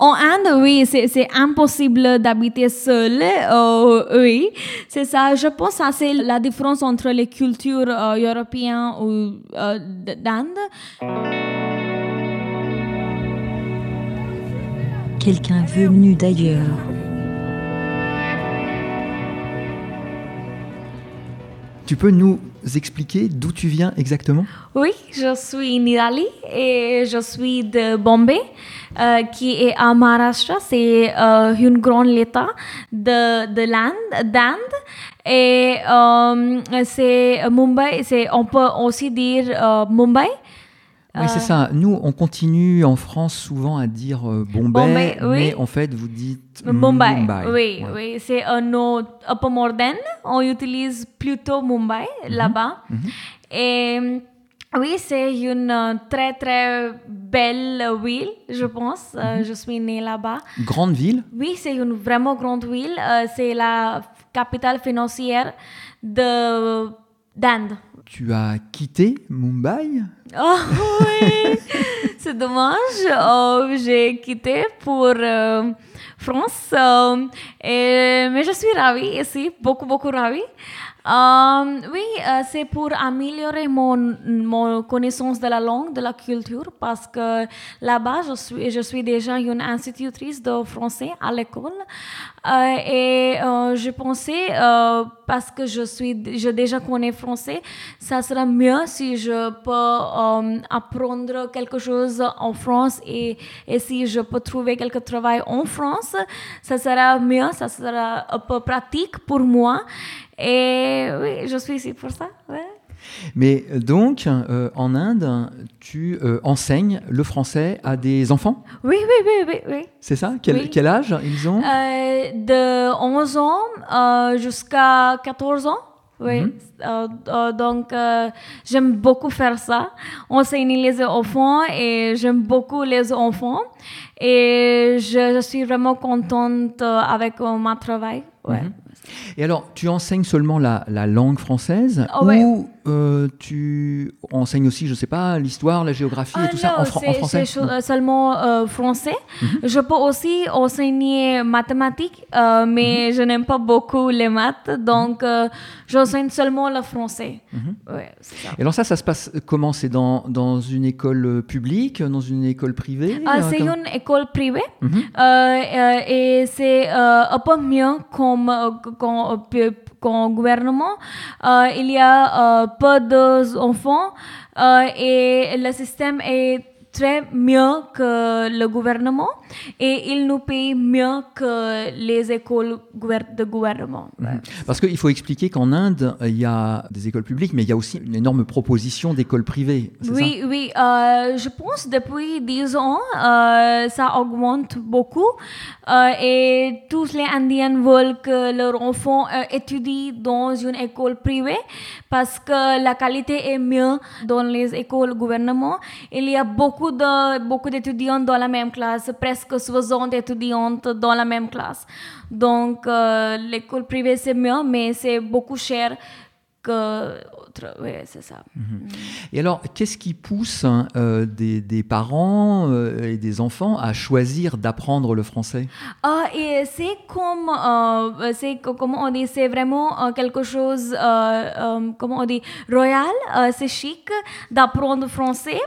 En Inde, oui, c'est impossible d'habiter seul. Euh, oui, c'est ça. Je pense que c'est la différence entre les cultures euh, européennes ou euh, d'Inde. Quelqu'un venu d'ailleurs. Tu peux nous expliquer d'où tu viens exactement? Oui, je suis Nidali et je suis de Bombay, euh, qui est à Maharashtra. C'est euh, une grande état de, de l'Inde, d'Inde. Et euh, c'est Mumbai, c'est, on peut aussi dire euh, Mumbai. Oui, c'est ça. Nous, on continue en France souvent à dire euh, Bombay, Bombay, oui. mais en fait, vous dites Mumbai. Mumbai. Oui, Ouais. oui, c'est un nom un peu moderne. On utilise plutôt Mumbai là-bas. Et oui, c'est une euh, très très belle ville, je pense. Euh, je suis née là-bas. Grande ville? Oui, c'est une vraiment grande ville. Euh, c'est la capitale financière de d'Inde. Tu as quitté Mumbai Oh oui, c'est dommage. Oh, j'ai quitté pour euh, France. euh, mais je suis ravie ici, beaucoup, beaucoup ravie. Euh, oui, euh, c'est pour améliorer mon, mon connaissance de la langue, de la culture, parce que là-bas, je suis, je suis déjà une institutrice de français à l'école. Euh, et euh, je pensais, euh, parce que je, suis, je déjà connais français, ça sera mieux si je peux euh, apprendre quelque chose en France et, et si je peux trouver quelque travail en France, ça sera mieux, ça sera un peu pratique pour moi. Et oui, je suis ici pour ça. ouais. Mais donc, euh, en Inde, tu euh, enseignes le français à des enfants? Oui, oui, oui, oui, oui. C'est ça? Quel, Oui. quel âge ils ont? Euh, de 11 ans jusqu'à 14 ans. Oui. Mhm. Donc, j'aime beaucoup faire ça. Enseigner les enfants et j'aime beaucoup les enfants. Et je, je suis vraiment contente avec mon travail. Ouais. Mhm. Et alors, tu enseignes seulement la, la langue française Oh, ouais. ou euh, tu enseignes aussi, je sais pas, l'histoire, la géographie et Ah tout ça en, fran- en français c'est seulement euh, français. Mhm. Je peux aussi enseigner mathématiques, euh, Mhm. mais je n'aime pas beaucoup les maths, donc j'enseigne seulement le français. Mhm. Ouais, c'est ça. Et alors ça, ça se passe comment? C'est dans, dans une école publique, dans une école privée Ah, c'est comme- une école privée Mhm. et c'est un peu mieux comme, qu'en- euh, gouvernement. Euh, il y a peu d'enfants euh, et le système est très mieux que le gouvernement et il nous paye mieux que les écoles de gouvernement. Ouais. Parce qu'il faut expliquer qu'en Inde, il y a des écoles publiques, mais il y a aussi une énorme proposition d'écoles privées. Oui, oui. euh, je pense depuis 10 ans, euh, ça augmente beaucoup. Euh, et tous les Indiens veulent que leurs enfants étudient dans une école privée parce que la qualité est mieux dans les écoles gouvernement. Il y a beaucoup de beaucoup d'étudiants dans la même classe, presque 60 étudiantes dans la même classe. Donc euh, l'école privée c'est mieux, mais c'est beaucoup cher que Oui, c'est ça. Et alors, qu'est-ce qui pousse hein, euh, des, des parents euh, et des enfants à choisir d'apprendre le français? Ah, c'est comme, euh, c'est co- comment on dit, c'est vraiment quelque chose, comment on dit, royal, c'est chic d'apprendre français.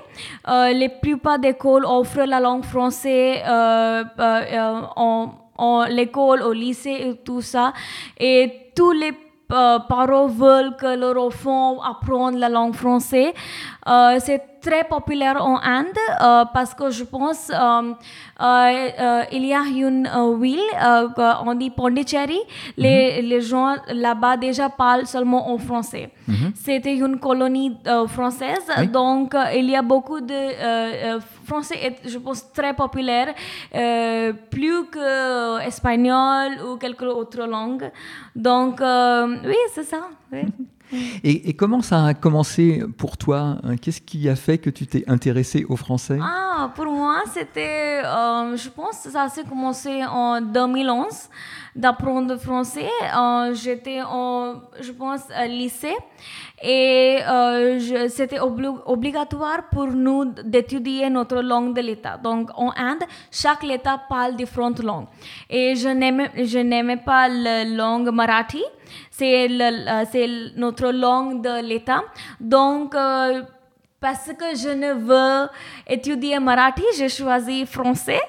Euh, les plupart d'écoles offrent la langue française en, en l'école, au lycée et tout ça. Et tous les euh, parents veulent que leurs enfants apprennent la langue française. Euh, c'est très populaire en Inde euh, parce que je pense il y a une ville, on dit Pondicherry, les, les gens là-bas déjà parlent seulement en français. C'était une colonie française, Oui. donc il y a beaucoup de français est, je pense, très populaire, euh, plus que espagnol ou quelque autre langue. Donc, euh, oui, c'est ça. Et, comment ça a commencé pour toi hein? Qu'est-ce qui a fait que tu t'es intéressé au français? Ah, pour moi, c'était, euh, je pense, que ça s'est commencé en 2011 d'apprendre français. Euh, J'étais en, je pense, à lycée et euh, c'était obli- obligatoire pour nous d'étudier notre langue de l'État. Donc en Inde, chaque État parle différentes langues. Et je n'aimais pas la langue marathi. C'est notre langue de l'État. Donc euh, parce que je ne veux étudier marathi, j'ai choisi français.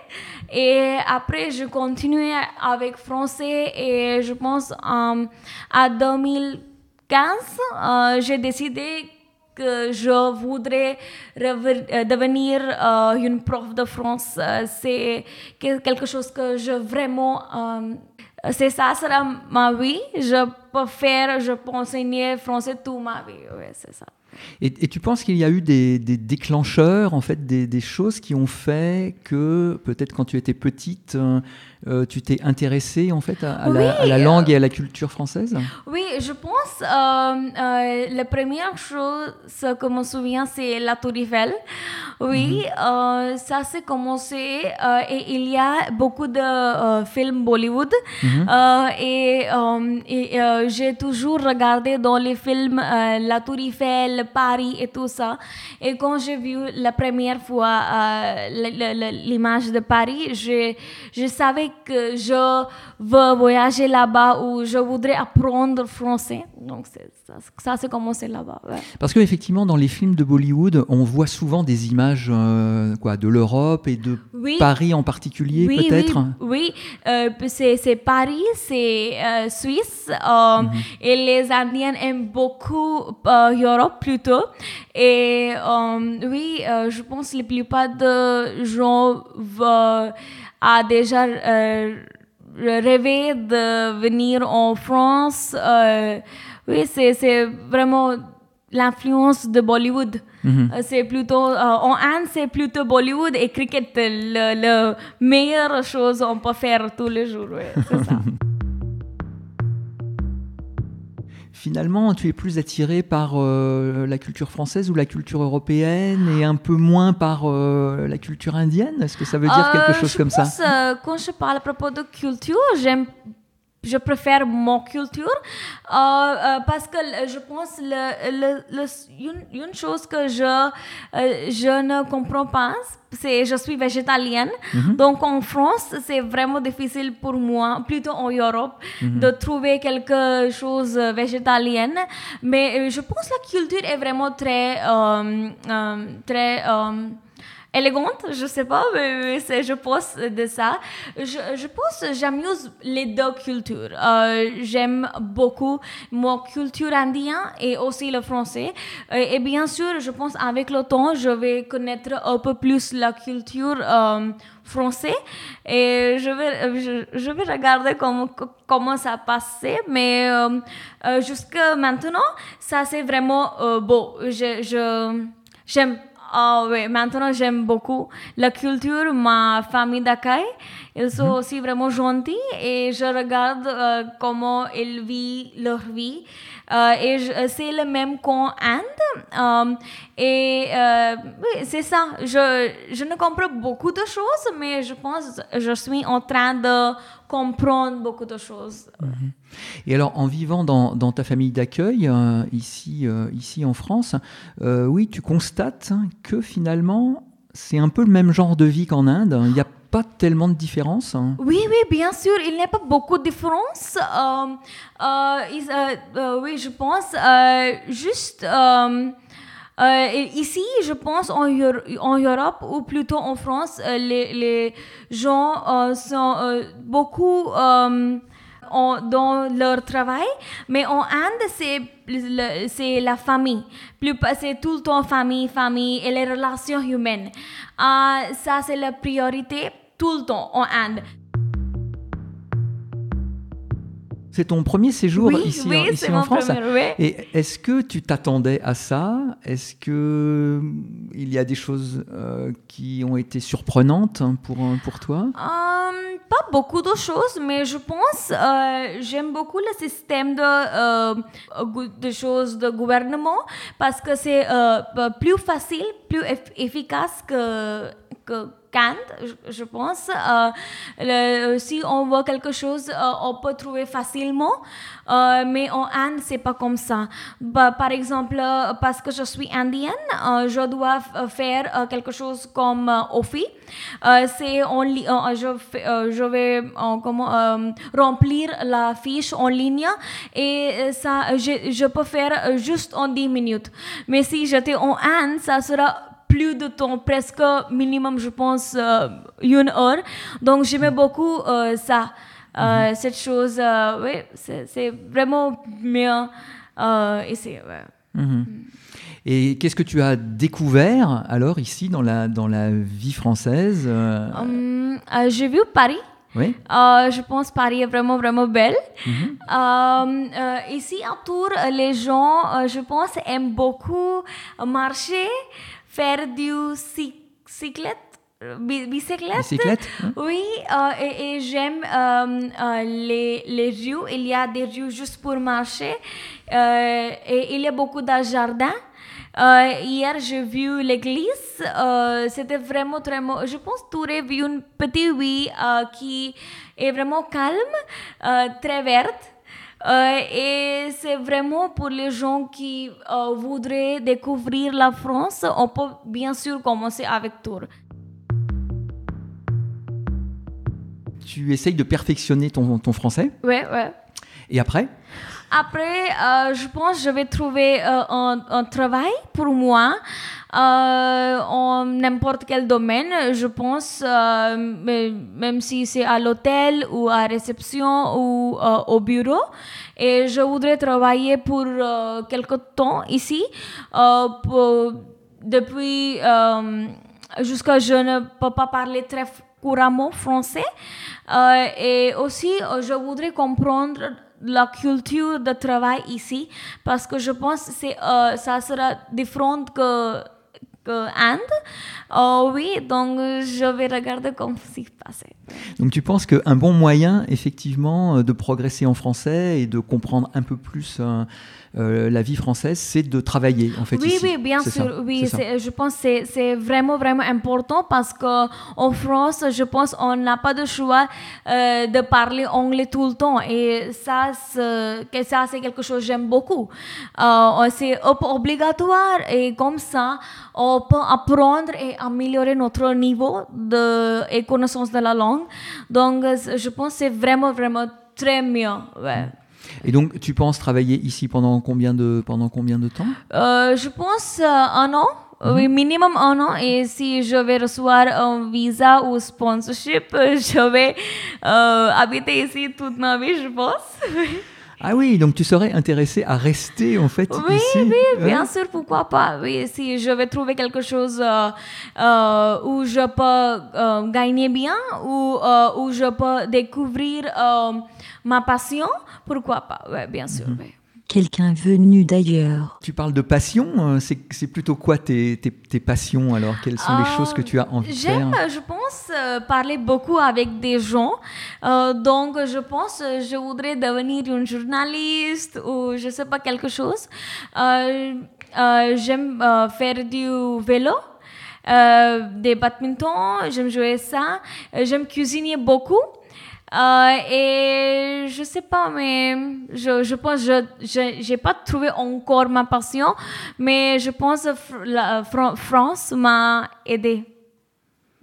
Et après, je continuais avec français et je pense euh, à 2015, euh, j'ai décidé que je voudrais euh, devenir une prof de France. C'est que- quelque chose que je vraiment... euh, c'est ça, sera ma vie. Je peux faire, je peux enseigner français toute ma vie. Oui, c'est ça. Et, tu penses qu'il y a eu des, déclencheurs, en fait, des, des choses qui ont fait que peut-être quand tu étais petite, euh, euh, tu t'es intéressée en fait à, à la, à la Oui, langue et à la culture française? Oui, je pense euh, euh, la première chose que je me souviens, c'est la Tour Eiffel. Oui, euh, ça s'est commencé euh, et il y a beaucoup de euh, films Bollywood Euh, et, euh, et, euh, j'ai toujours regardé dans les films euh, la Tour Eiffel, Paris et tout ça. Et quand j'ai vu la première fois euh, l'image de Paris, je, je savais que je veux voyager là-bas ou je voudrais apprendre français. Donc ça, ça s'est commencé là-bas. ouais. Parce qu'effectivement, dans les films de Bollywood, on voit souvent des images euh, quoi, de l'Europe et de Oui. Paris en particulier, Oui, peut-être oui, oui. Euh, c'est, c'est Paris, c'est euh, Suisse, euh, et les Indiens aiment beaucoup euh, Europe plutôt. Et oui, je pense que la plupart de gens a déjà rêvé de venir en France. Euh, oui, c'est, c'est vraiment l'influence de Bollywood. Euh, C'est plutôt, euh, en Inde, c'est plutôt Bollywood et cricket, le, le meilleure chose qu'on peut faire tous les jours. ouais, c'est ça. Finalement, tu es plus attiré par euh, la culture française ou la culture européenne et un peu moins par euh, la culture indienne? Est-ce que ça veut dire quelque Euh, chose je comme ça? pense, euh, quand je parle à propos de culture, j'aime je préfère mon culture euh, euh, parce que je pense le, le, le- une, une chose que je euh, je ne comprends pas c'est je suis végétalienne. Donc en France c'est vraiment difficile pour moi plutôt en Europe de trouver quelque chose euh, végétalienne. Mais euh, je pense que la culture est vraiment très euh, euh, très euh, élégante, je sais pas, mais, je pense de ça. Je, je pense j'amuse les deux cultures. Euh, J'aime beaucoup mon culture indienne et aussi le français. Et bien sûr, je pense avec le temps, je vais connaître un peu plus la culture euh, française et je vais, je, vais regarder comment, comment ça passait. Mais euh, euh, jusqu'à maintenant, ça c'est vraiment euh, beau. Je, je, ah oui, maintenant j'aime beaucoup la culture, ma famille d'accueil. Ils sont aussi vraiment gentils et je regarde euh, comment ils vivent leur vie. Euh, et je- c'est le même qu'en Inde. Euh, et euh, c'est ça. Je, je ne comprends beaucoup de choses, mais je pense que je suis en train de comprendre beaucoup de choses. Et alors, en vivant dans, dans ta famille d'accueil, euh, ici, euh, ici en France, euh, oui, tu constates que finalement, c'est un peu le même genre de vie qu'en Inde. Pas tellement de différence. hein. Oui, oui, bien sûr, il n'y a pas beaucoup de différence. Euh, euh, euh, oui, je pense. juste ici, je pense en, Euro- en Europe ou plutôt en France, les, gens sont beaucoup dans leur travail, mais en Inde, c'est c'est la famille. Plus, c'est tout le temps famille, famille et les relations humaines. Ah, ça, c'est la priorité tout le temps en Inde. C'est ton premier séjour oui, ici, oui, en, ici c'est en mon France. premier, oui. Et est-ce que tu t'attendais à ça? Est-ce que hum, il y a des choses euh, qui ont été surprenantes hein, pour, euh, pour toi? Hum, pas beaucoup de choses, mais je pense, euh, j'aime beaucoup le système de, euh, de choses de gouvernement parce que c'est plus facile, plus eff- efficace que, que Kant, je, pense. Euh, si on veut quelque chose, euh, on peut trouver facilement, euh, mais en Inde, c'est pas comme ça. Bah, par exemple, euh, parce que je suis indienne, euh, je dois faire quelque chose comme OFI. C'est euh, je, je vais comment, remplir la fiche en ligne et ça, je, peux faire juste en 10 minutes. Mais si j'étais en Inde, ça sera plus de temps, presque minimum, je pense, euh, une heure. Donc, j'aimais beaucoup euh, ça, euh, cette chose. oui, c'est c'est vraiment mieux ici. ouais. Mhm. Et qu'est-ce que tu as découvert alors ici dans la, dans la vie française Hum, J'ai vu Paris. Oui. Euh, je pense que Paris est vraiment, vraiment belle. Mhm. Euh, euh, ici, autour, euh, les gens, je pense, aiment beaucoup marcher, faire du cy- cyclette, bi- bicyclette. Bicyclette hein? Oui, euh, et, et j'aime euh, euh, les, les rues. Il y a des rues juste pour marcher. Et il y a beaucoup de jardins. Euh, hier, j'ai vu l'église. Euh, C'était vraiment très... Je pense que tu vu une petite euh, qui est vraiment calme, très verte. Euh, et c'est vraiment pour les gens qui euh, voudraient découvrir la France. On peut bien sûr commencer avec tour. Tu essayes de perfectionner ton, ton français? Ouais, ouais. Et après? Après, euh, je pense que je vais trouver euh, un, travail pour moi euh, en n'importe quel domaine. Je pense, même si c'est à l'hôtel ou à réception ou au bureau. Et je voudrais travailler pour quelque temps ici. depuis jusqu'à je ne peux pas parler très couramment français. Et aussi, je voudrais comprendre la culture de travail ici parce que je pense que euh, ça sera différent que, que Inde. Euh, oui, donc je vais regarder comment s'y passer. Donc tu penses qu'un bon moyen, effectivement, euh, de progresser en français et de comprendre un peu plus euh, euh, la vie française, c'est de travailler, en fait, Oui, ici. oui, bien sûr. ça, oui, je pense que c'est- vraiment, vraiment important parce qu'en France, je pense qu'on n'a pas de choix euh, de parler anglais tout le temps. Et ça, c'est que ça, c'est quelque chose que j'aime beaucoup. Euh, c'est obligatoire et comme ça, on peut apprendre et améliorer notre niveau de et connaissance de la langue. Donc, je pense que c'est vraiment, vraiment très mieux. ouais. Et donc, tu penses travailler ici pendant combien de, pendant combien de temps? Euh, je pense euh, un an. Oui, minimum un an. Et si je vais recevoir un visa ou sponsorship, je vais euh, habiter ici toute ma vie, je pense. Ah oui, donc tu serais intéressé à rester, en fait, Oui, ici oui, bien hein? sûr, pourquoi pas. Oui, si je vais trouver quelque chose euh, euh, où je peux euh, gagner bien ou euh, où je peux découvrir ma passion, pourquoi pas. Oui, bien sûr. oui. Quelqu'un venu d'ailleurs. Tu parles de passion, euh, c'est plutôt quoi tes, tes, tes passions alors? Quelles sont les Euh, choses que tu as envie de faire J'aime, je pense, euh, parler beaucoup avec des gens. Euh, donc, je pense, euh, je voudrais devenir une journaliste ou je sais pas quelque chose. Euh, euh, j'aime euh, faire du vélo. euh, des badminton, j'aime jouer ça, Euh, j'aime cuisiner beaucoup. Euh, et je sais pas, mais je, je pense je je j'ai pas trouvé encore ma passion, mais je pense que la Fran- France m'a aidé.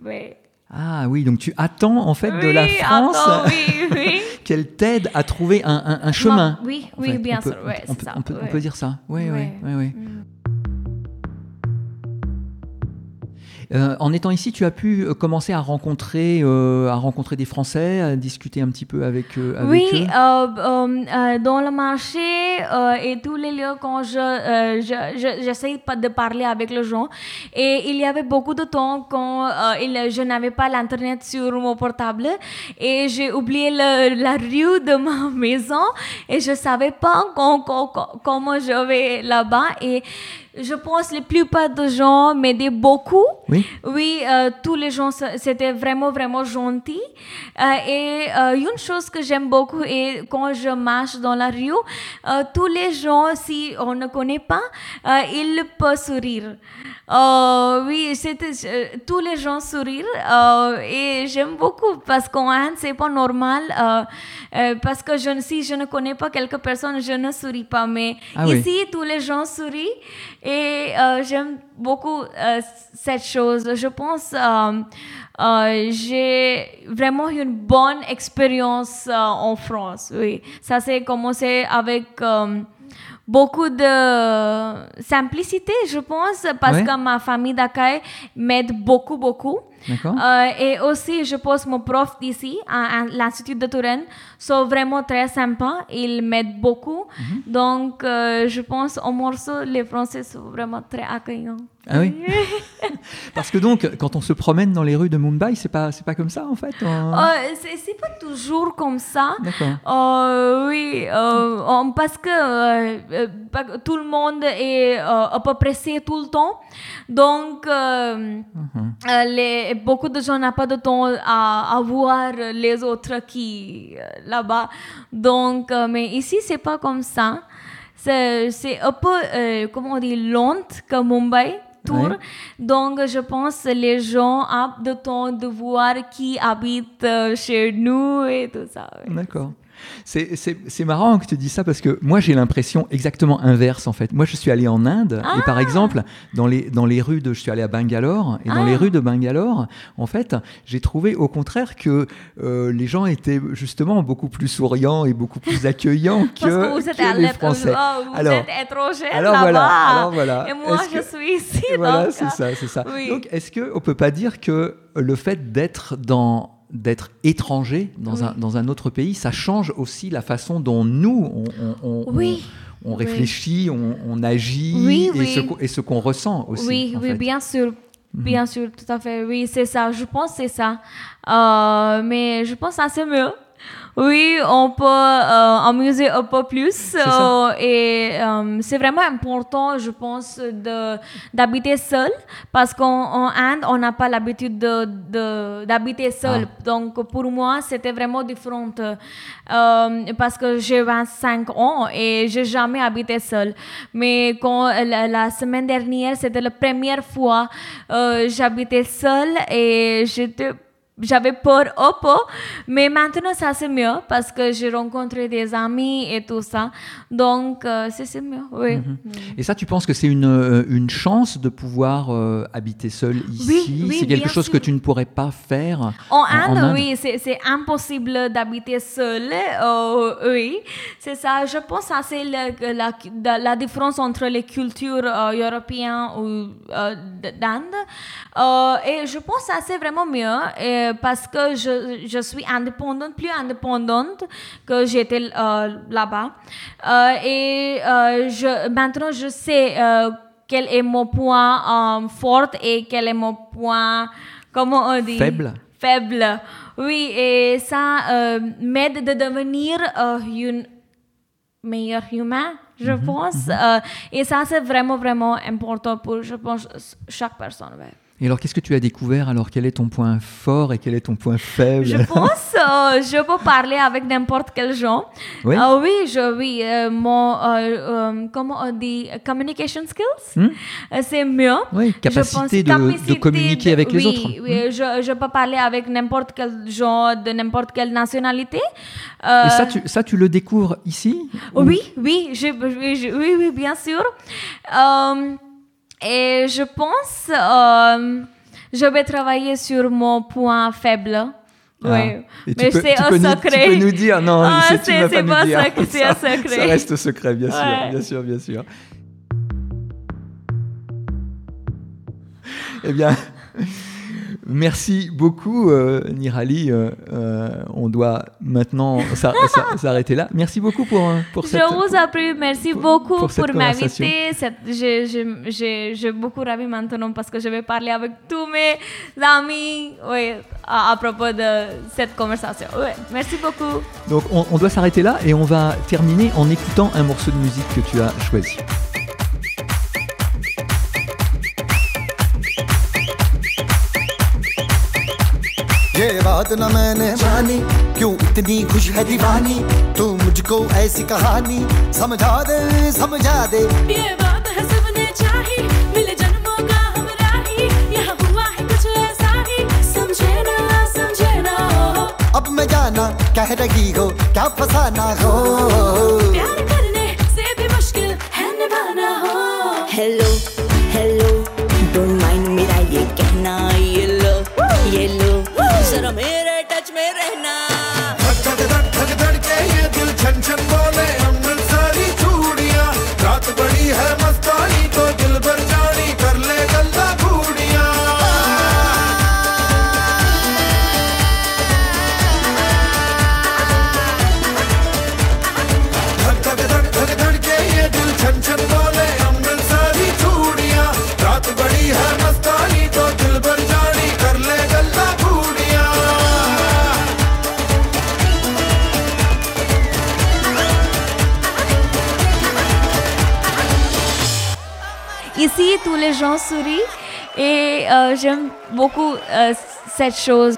Oui. Ah oui, donc tu attends en fait de la France attends, oui, oui. qu'elle t'aide à trouver un, un- un chemin. Ma- oui, en oui, fait. bien On peut- sûr, ouais, on, peut, ça, on, peut, on ouais. peut dire ça. Oui, oui, oui. oui. Mm. Euh, en étant ici, tu as pu euh, commencer à rencontrer, euh, à rencontrer des Français, à discuter un petit peu avec, euh, avec Oui, eux. euh, dans le marché et tous les lieux quand je, je- je- j'essaie de parler avec les gens. Et il y avait beaucoup de temps quand il- je n'avais pas l'internet sur mon portable et j'ai oublié le- la rue de ma maison et je savais pas quand- quand- quand- comment je vais là-bas et je pense la plupart des gens m'aidaient beaucoup. Oui. Oui, euh, tous les gens, c'était vraiment, vraiment gentil. Euh, et euh, une chose que j'aime beaucoup, et quand je marche dans la rue, tous les gens, si on ne connaît pas, ils peuvent sourire. Oui, c'était, tous les gens sourire et j'aime beaucoup parce qu'en Inde, c'est pas normal parce que je, si je ne connais pas quelques personnes, je ne souris pas. Mais Ah oui. ici, tous les gens sourient et euh, j'aime beaucoup euh, cette chose. Je pense euh, j'ai vraiment une bonne expérience en France. Oui, ça s'est commencé avec beaucoup de simplicité, je pense, parce Ouais. que ma famille d'accueil m'aide beaucoup, beaucoup. Euh, et aussi, je pense, mon prof d'ici, à, à l'Institut de Touraine, sont vraiment très sympas. Ils m'aident beaucoup. Mhm. Donc, euh, je pense, au morceau, les Français sont vraiment très accueillants. Ah oui. Parce que donc, quand on se promène dans les rues de Mumbai, c'est pas, c'est pas comme ça en fait. euh Euh, c'est pas toujours comme ça. D'accord. Euh, oui, euh, on- parce que euh, euh, tout le monde est euh, un peu pressé tout le temps. Donc, euh, euh, les, beaucoup de gens n'ont pas de temps à, à voir les autres qui euh, là-bas. Donc, euh, mais ici, c'est pas comme ça. C'est un peu, euh, comment on dit, lente que Mumbai. Tour. Donc, je pense que les gens ont le temps de voir qui habite euh, chez nous et tout ça. D'accord. C'est, c'est, c'est marrant que tu dis ça parce que moi j'ai l'impression exactement inverse en fait. Moi je suis allé en Inde et par exemple dans les, dans les rues de... Je suis allé à Bangalore et dans Ah. les rues de Bangalore en fait j'ai trouvé au contraire que euh, les gens étaient justement beaucoup plus souriants et beaucoup plus accueillants que, Parce que vous êtes, que à les Français. oh, vous Alors- êtes étranger alors voilà, alors voilà. Et moi, je que- suis ici. Voilà, donc, c'est ça, c'est ça. oui. Donc, est-ce que on peut pas dire que le fait d'être dans d'être étranger dans, Oui. un, dans un autre pays, ça change aussi la façon dont nous, on, on- on- Oui. on, on Oui. réfléchit, on, on agit et. Ce, qu'on- et ce qu'on ressent aussi. Oui, oui, fait. Mhm. bien sûr. Bien sûr, tout à fait. Oui, c'est ça. Je pense que c'est ça. Euh, mais je pense que c'est mieux. Oui, on peut euh, amuser un peu plus. euh, et euh, c'est vraiment important, je pense, de, d'habiter seul. Parce qu'en en Inde, on n'a pas l'habitude de, de- d'habiter seul. Ah. Donc, pour moi, c'était vraiment différent. Parce que j'ai 25 ans et j'ai jamais habité seul. Mais quand la, la semaine dernière, c'était la première fois j'habitais seul et j'étais j'avais peur un peu, mais maintenant ça c'est mieux parce que j'ai rencontré des amis et tout ça. Donc euh, c'est mieux, oui. Mhm. Et ça, tu penses que c'est une, euh, une chance de pouvoir euh, habiter seul ici? oui, C'est quelque chose sûr. que tu ne pourrais pas faire En en Inde, Inde? oui, c'est c'est impossible d'habiter seul. euh, oui, c'est ça. Je pense que c'est la, la, la différence entre les cultures européennes ou d'Inde. Et je pense que c'est vraiment mieux euh, parce que je, je suis indépendante, plus indépendante que j'étais euh, là-bas. Euh, et je, maintenant, je sais quel est mon point fort et quel est mon point, comment on dit? Faible. faible. Oui, et ça m'aide de devenir une meilleur humain, je pense. Euh, et ça, c'est vraiment, vraiment important pour, je pense, chaque personne. ouais. Et alors, qu'est-ce que tu as découvert Alors, quel est ton point fort et quel est ton point faible? Je pense euh, je peux parler avec n'importe quel gens. Oui. Euh, oui, je, oui, euh, mon, euh, euh, comment on dit, communication skills, Hmm? c'est mieux. Oui, Je pense capacité de, capacité communiquer de- avec les oui, autres. Hmm? Oui, je, je peux parler avec n'importe quel genre, de n'importe quelle nationalité. Et ça tu, ça, tu le découvres ici? Ou- oui, oui, je, oui, je- oui, oui, bien sûr. Et je pense, euh, je vais travailler sur mon point faible. Ah. Oui, Et mais c'est un nous- secret. tu peux nous dire Non, Ah, c'est- tu vas pas nous dire. c'est un secret. Ça reste secret, bien sûr, Ouais. bien sûr, bien sûr. Eh bien, merci beaucoup, euh, Nirali. Euh, euh, on doit maintenant s'a- s'a- s'arrêter là. Merci beaucoup pour, euh, pour Je cette... vous en prie, merci pour- beaucoup pour pour, m'inviter. J'ai beaucoup ravi maintenant parce que je vais parler avec tous mes amis oui, à, à propos de cette conversation. Oui, merci beaucoup. Donc, on, on doit s'arrêter là et on va terminer en écoutant un morceau de musique que tu as choisi. बात न मैंने मानी। क्यों इतनी खुश है दीवानी? तू मुझको ऐसी कहानी समझा दे समझा दे। ये बात है सबने चाही मिले जन्मों का हमरा ही यहाँ हुआ है कुछ ऐसा ही समझे ना समझे ना अब मैं जाना कह रही हो क्या फसाना हो? प्यार करने beaucoup euh, cette chose.